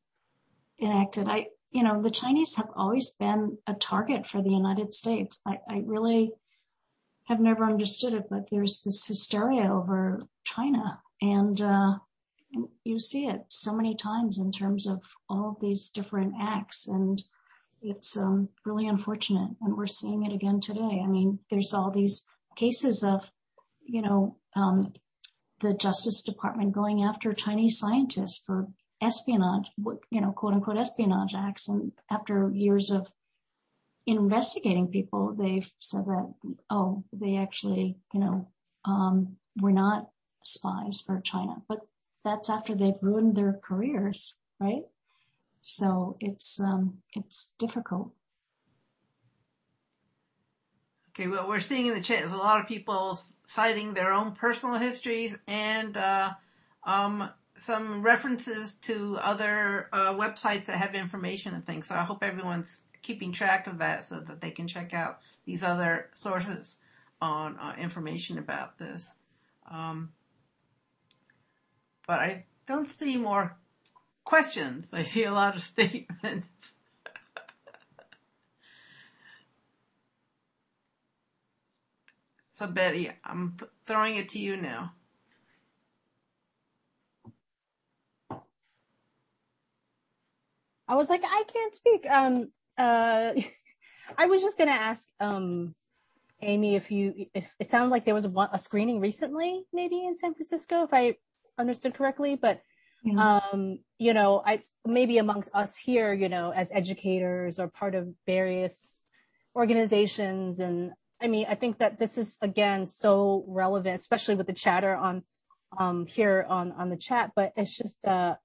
enacted, I you know the Chinese have always been a target for the United States. I, I really have never understood it, but there's this hysteria over China, and uh, you see it so many times in terms of all of these different acts and it's um, really unfortunate, and we're seeing it again today. I mean, there's all these cases of, you know, um, the Justice Department going after Chinese scientists for espionage, you know, quote unquote espionage acts, and after years of investigating people, they've said that oh, they actually, you know, um, were not spies for China, but that's after they've ruined their careers, right? So it's um, it's difficult. Okay, what we're seeing in the chat is a lot of people citing their own personal histories and uh, um, some references to other uh, websites that have information and things. So I hope everyone's keeping track of that so that they can check out these other sources on uh, information about this. Um, but I don't see more questions. I see a lot of statements. so Betty, I'm throwing it to you now. I was like, I can't speak. Um, uh, I was just gonna ask, um, Amy, if you, if it sounds like there was a, a screening recently, maybe in San Francisco, if I understood correctly, but yeah. Um, you know, I maybe amongst us here, you know, as educators or part of various organizations. And I mean, I think that this is again so relevant, especially with the chatter on um, here on on the chat. But it's just, uh,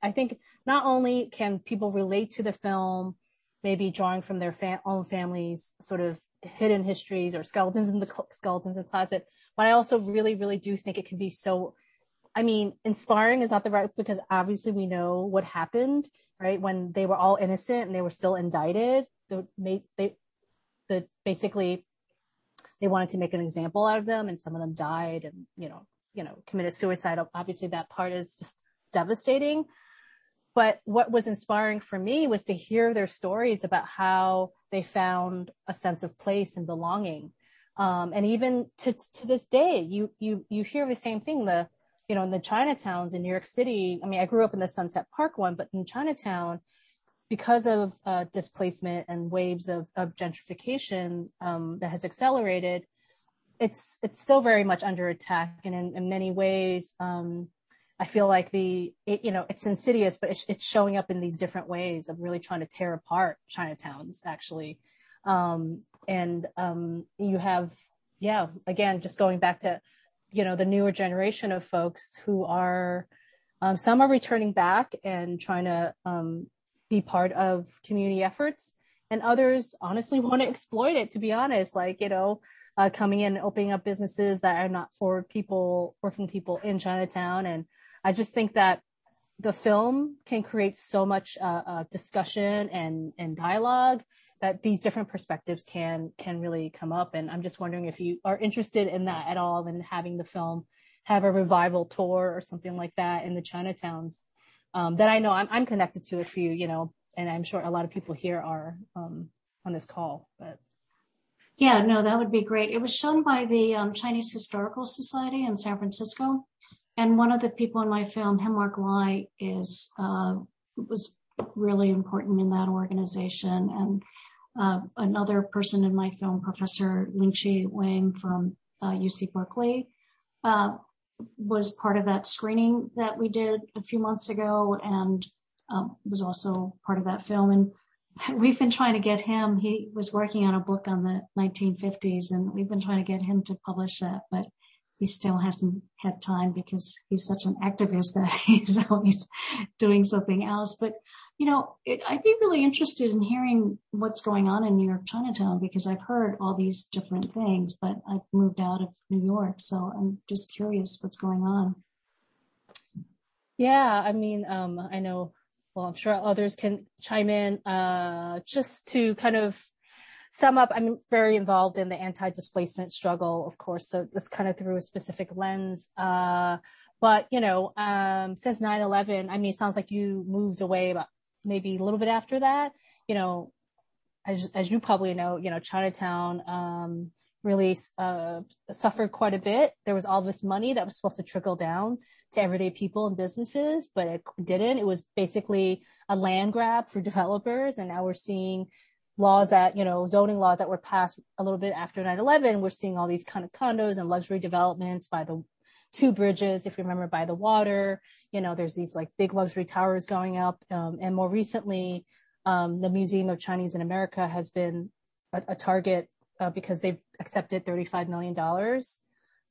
I think not only can people relate to the film, maybe drawing from their fa- own families' sort of hidden histories or skeletons in the cl- skeletons in the closet, but I also really, really do think it can be so I mean, inspiring is not the right because obviously we know what happened, right? When they were all innocent and they were still indicted, they, they, the basically they wanted to make an example out of them, and some of them died, and you know, you know, committed suicide. Obviously, that part is just devastating. But what was inspiring for me was to hear their stories about how they found a sense of place and belonging. Um, and even to, to this day, you, you, you hear the same thing. The, you know, in the Chinatowns in New York City, I mean, I grew up in the Sunset Park one, but in Chinatown, because of uh, displacement and waves of, of gentrification um, that has accelerated, it's it's still very much under attack, and in, in many ways, um, I feel like the it, you know it's insidious, but it's, it's, showing up in these different ways of really trying to tear apart Chinatowns, actually. Um, and um, you have, yeah, again, just going back to you know, the newer generation of folks who are, um, some are returning back and trying to um, be part of community efforts. And others honestly want to exploit it, to be honest, like, you know, uh, coming in and opening up businesses that are not for people, working people in Chinatown. And I just think that the film can create so much uh, uh, discussion and, and dialogue that these different perspectives can can really come up. And I'm just wondering if you are interested in that at all and having the film have a revival tour or something like that in the Chinatowns um, that I know I'm, I'm connected to a few, you know, and I'm sure a lot of people here are um, on this call. But yeah, no, that would be great. It was shown by the um, Chinese Historical Society in San Francisco, and one of the people in my film, Him Mark Lai, is uh, was really important in that organization. And another person in my film, Professor Ling-chi Wang from uh, UC Berkeley, uh, was part of that screening that we did a few months ago and um, was also part of that film. And we've been trying to get him, he was working on a book on the 1950s and we've been trying to get him to publish that, but he still hasn't had time because he's such an activist that he's always doing something else. But, you know, it, I'd be really interested in hearing what's going on in New York Chinatown because I've heard all these different things, but I've moved out of New York. So I'm just curious what's going on. Yeah, I mean, um, I know well, I'm sure others can chime in, uh, just to kind of sum up. I'm very involved in the anti-displacement struggle, of course, so it's kind of through a specific lens. Uh, but you know, um, since 9/11, I mean, it sounds like you moved away about maybe a little bit after that. You know, as as you probably know, you know, Chinatown um, really uh, suffered quite a bit. There was all this money that was supposed to trickle down to everyday people and businesses, but it didn't. It was basically a land grab for developers. And now we're seeing laws that, you know, zoning laws that were passed a little bit after 9-11. We're seeing all these kind of condos and luxury developments by the two bridges, if you remember, by the water. You know, there's these like big luxury towers going up. Um, and more recently, um, the Museum of Chinese in America has been a, a target uh, because they've accepted $35 million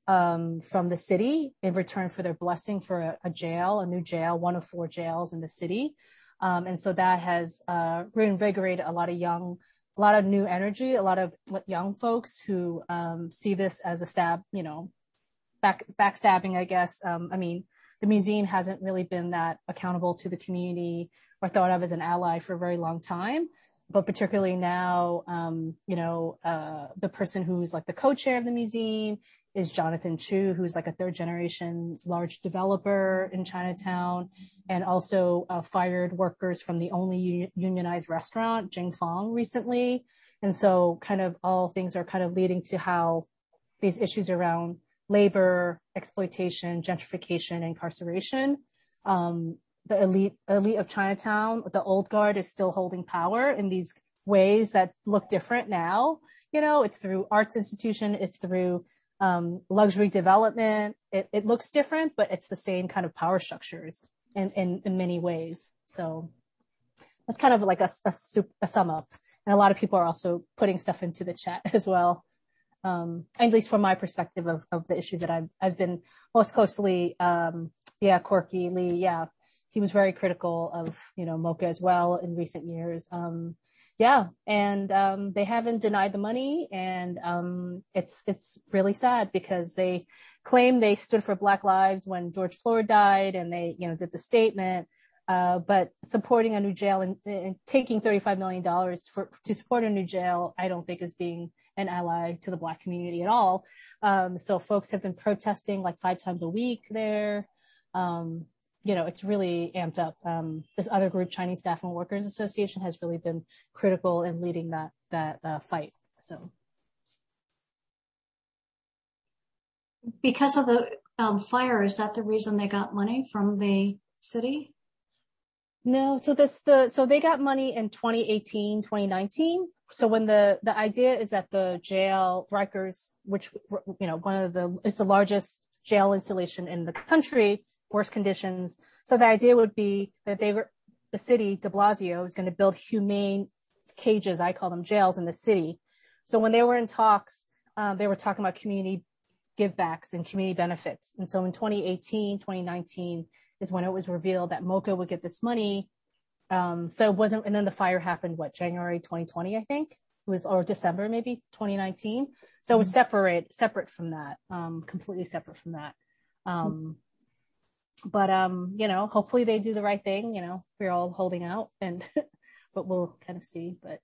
um, from the city in return for their blessing for a, a, jail, a new jail, one of four jails in the city. Um, and so that has uh, reinvigorated a lot of young, a lot of new energy, a lot of young folks who um, see this as a stab, you know, back backstabbing, I guess. Um, I mean, the museum hasn't really been that accountable to the community or thought of as an ally for a very long time but particularly now, um, you know, uh, the person who's like the co-chair of the museum is Jonathan Chu, who's like a third generation large developer in Chinatown and also uh, fired workers from the only unionized restaurant, Jing Fong, recently. And so kind of all things are kind of leading to how these issues around labor, exploitation, gentrification, incarceration, um, the elite elite of Chinatown, the old guard is still holding power in these ways that look different now. You know, it's through arts institution, it's through um, luxury development. It, it looks different, but it's the same kind of power structures in, in, in many ways. So that's kind of like a, a, a, sum up. And a lot of people are also putting stuff into the chat as well. Um, at least from my perspective of, of the issues that I've, I've been most closely, um, yeah, Corky Lee, yeah, he was very critical of, you know, MOCA as well in recent years. Um, yeah, and um, they haven't denied the money, and um, it's it's really sad because they claim they stood for Black lives when George Floyd died, and they you know did the statement. Uh, but supporting a new jail and, and taking $35 million for, to support a new jail, I don't think is being an ally to the Black community at all. Um, so folks have been protesting like five times a week there. Um, you know, it's really amped up. Um, this other group, Chinese Staff and Workers Association, has really been critical in leading that that uh, fight. So, because of the um, fire, is that the reason they got money from the city? No, so this the so they got money in 2018, 2019. So when the the idea is that the jail Rikers, which you know one of the is the largest jail installation in the country, worse conditions. So the idea would be that they were, the city, de Blasio, is going to build humane cages, I call them jails in the city. So when they were in talks, um, they were talking about community givebacks and community benefits. And so in 2018, 2019 is when it was revealed that MOCA would get this money. Um, so it wasn't, and then the fire happened, what, January 2020, I think it was, or December, maybe 2019. So it was mm-hmm. separate, separate from that, um, completely separate from that. Um, but um, you know, hopefully they do the right thing. You know, we're all holding out, and but we'll kind of see. But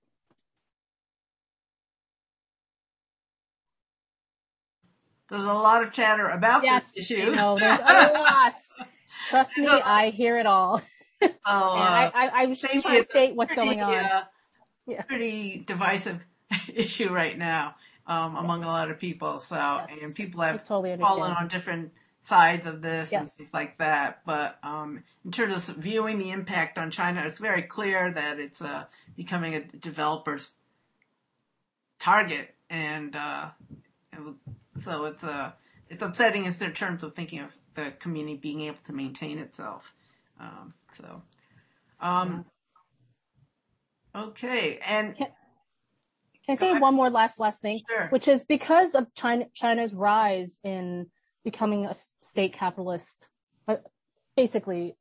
there's a lot of chatter about yes, this issue. No, there's a lot. Trust me, I hear it all. Oh, I, was just trying to state what's pretty, going on. Uh, yeah. Pretty divisive issue right now um, among yes. a lot of people. So, yes. and people have totally fallen on different sides of this and Yes. things like that. But um, in terms of viewing the impact on China, it's very clear that it's uh, becoming a developer's target, and uh, so it's uh, it's upsetting in terms of thinking of the community being able to maintain itself. Um, so, um, okay, and Can I say one more last last thing? Sure. Which is because of China China's rise in becoming a state capitalist, uh, basically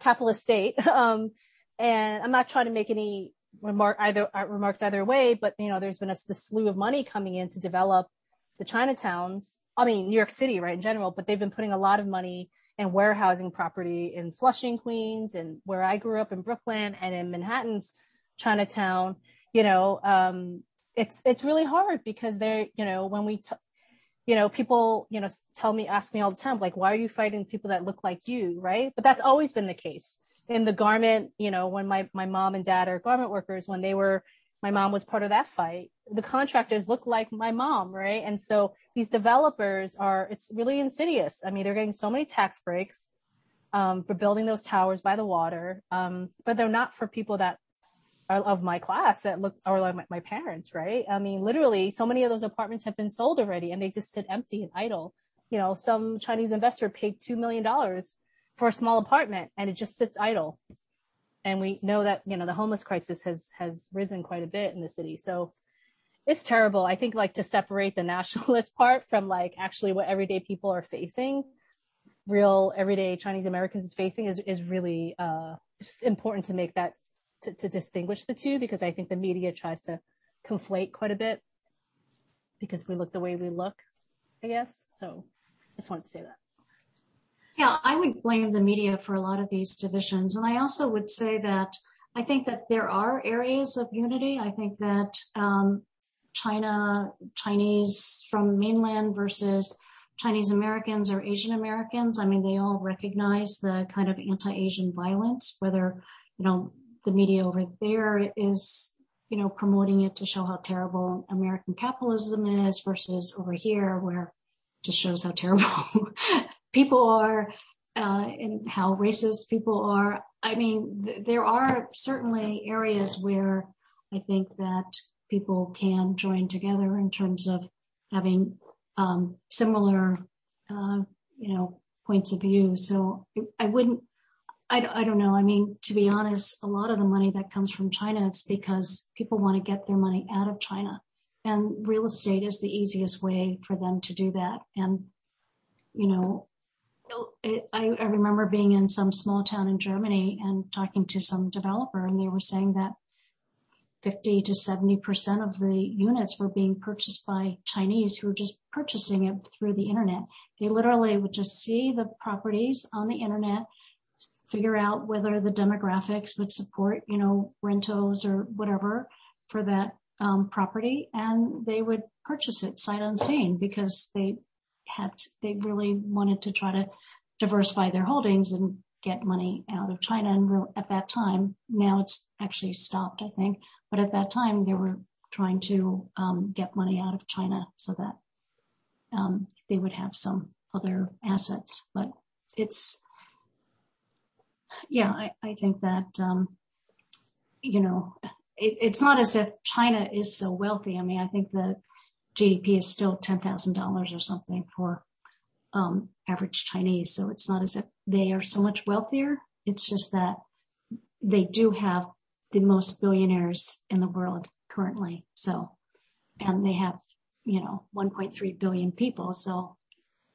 capitalist state. Um, and I'm not trying to make any remark either uh, remarks either way, but you know, there's been a, this slew of money coming in to develop the Chinatowns. I mean, New York City, right, in general, but they've been putting a lot of money and warehousing property in Flushing, Queens, and where I grew up in Brooklyn and in Manhattan's Chinatown. You know, um, it's it's really hard because they're you know when we t- you know people you know tell me ask me all the time like why are you fighting people that look like you right but that's always been the case in the garment you know when my my mom and dad are garment workers when they were my mom was part of that fight. The contractors look like my mom right? And so these developers are it's really insidious. I mean they're getting so many tax breaks um, for building those towers by the water. Um, but they're not for people that are of my class that look or like my, my parents right? I mean literally so many of those apartments have been sold already and they just sit empty and idle. You know some chinese investor paid two million dollars for a small apartment and it just sits idle and we know that you know the homeless crisis has has risen quite a bit in the city. So it's terrible. I think like to separate the nationalist part from like actually what everyday people are facing real everyday chinese americans is facing is is really uh important to make that to, to distinguish the two because i think the media tries to conflate quite a bit because we look the way we look i guess. So I just wanted to say that Yeah, I would blame the media for a lot of these divisions. And I also would say that I think that there are areas of unity. I think that um, China, Chinese from mainland versus Chinese Americans or Asian Americans, I mean, they all recognize the kind of anti-Asian violence, whether, you know, the media over there is, you know, promoting it to show how terrible American capitalism is versus over here where it just shows how terrible people are uh, and how racist people are. I mean, th- there are certainly areas where I think that people can join together in terms of having um, similar, uh, you know, points of view. So I wouldn't. I, I don't know. I mean, to be honest, a lot of the money that comes from China, it's because people want to get their money out of China. And real estate is the easiest way for them to do that. And, you know, it, I, I remember being in some small town in Germany and talking to some developer, and they were saying that 50 to 70% of the units were being purchased by Chinese who were just purchasing it through the internet. They literally would just see the properties on the internet, figure out whether the demographics would support, you know, rentals or whatever for that um, property, and they would purchase it sight unseen because they had they really wanted to try to diversify their holdings and get money out of China. And at that time, now it's actually stopped, I think. But at that time, they were trying to um, get money out of China so that um, they would have some other assets. But it's, yeah, I, I think that, um, you know, it, it's not as if China is so wealthy. I mean, I think the GDP is still $10,000 or something for um, average Chinese. So it's not as if they are so much wealthier. It's just that they do have the most billionaires in the world currently. So, and they have, you know, 1.3 billion people. So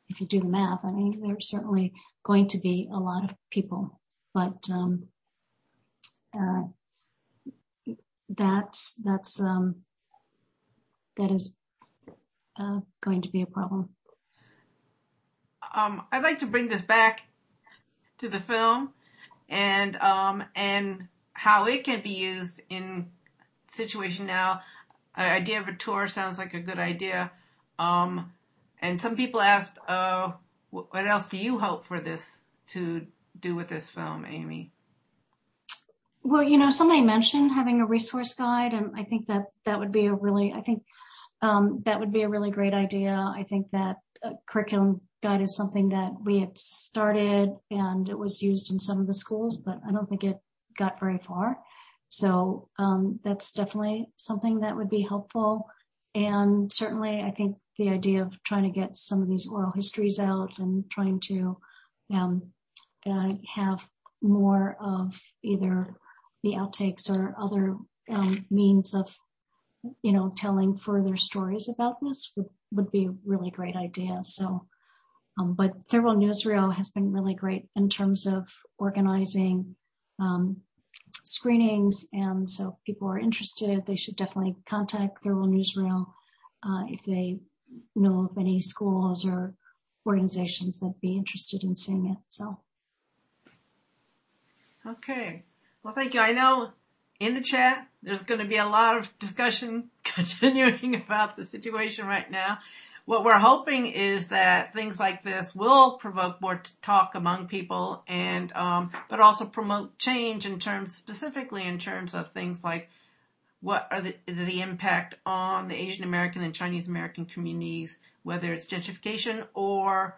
if you do the math, I mean, there's certainly going to be a lot of people, but, um, uh, that's, that's, um, that is, uh, going to be a problem. um, I'd like to bring this back to the film and um, and how it can be used in situation now. An idea of a tour sounds like a good idea. Um, and some people asked, uh, what else do you hope for this to do with this film, Amy? Well, you know, somebody mentioned having a resource guide, and I think that that would be a really, I think um, that would be a really great idea. I think that uh, curriculum guide is something that we had started and it was used in some of the schools, but I don't think it got very far. So um, that's definitely something that would be helpful. And certainly, I think the idea of trying to get some of these oral histories out and trying to um, uh, have more of either the outtakes or other um, means of, you know, telling further stories about this would, would be a really great idea. So, um, but Third World Newsreel has been really great in terms of organizing um, screenings. And so if people are interested, they should definitely contact Third World Newsreel uh, if they know of any schools or organizations that'd be interested in seeing it. So. Okay. Well, thank you. I know in the chat there's going to be a lot of discussion continuing about the situation right now. What we're hoping is that things like this will provoke more talk among people and, um, but also promote change in terms, specifically in terms of things like what are the, the impact on the Asian American and Chinese American communities, whether it's gentrification or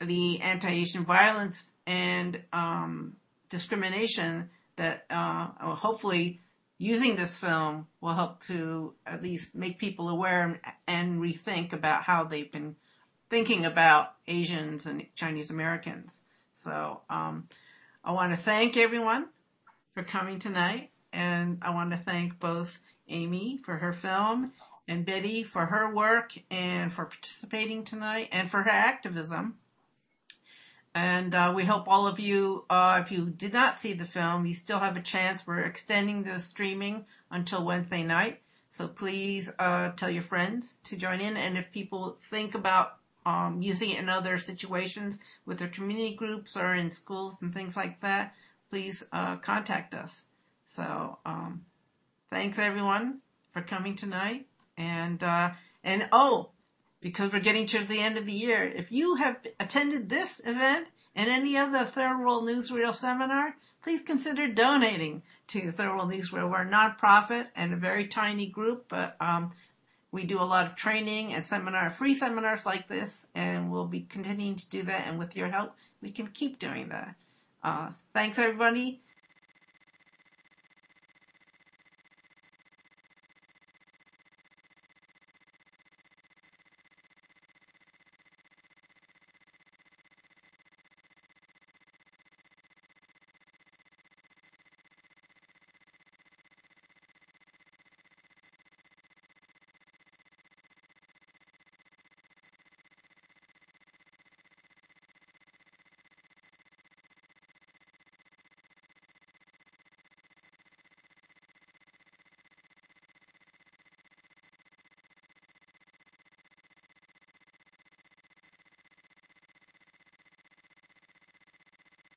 the anti-Asian violence and um, discrimination that uh, hopefully using this film will help to at least make people aware and rethink about how they've been thinking about Asians and Chinese Americans. So um, I want to thank everyone for coming tonight, and I want to thank both Amy for her film and Betty for her work and for participating tonight and for her activism. And uh, we hope all of you, uh, if you did not see the film, you still have a chance. We're extending the streaming until Wednesday night. So please uh, tell your friends to join in. And if people think about um, using it in other situations with their community groups or in schools and things like that, please uh, contact us. So um, thanks everyone for coming tonight. And uh, and oh, because we're getting to the end of the year. If you have attended this event and any other Third World Newsreel seminar, please consider donating to Third World Newsreel. We're a nonprofit and a very tiny group, but um, we do a lot of training and seminar, free seminars like this, and we'll be continuing to do that. And with your help, we can keep doing that. Uh, thanks everybody.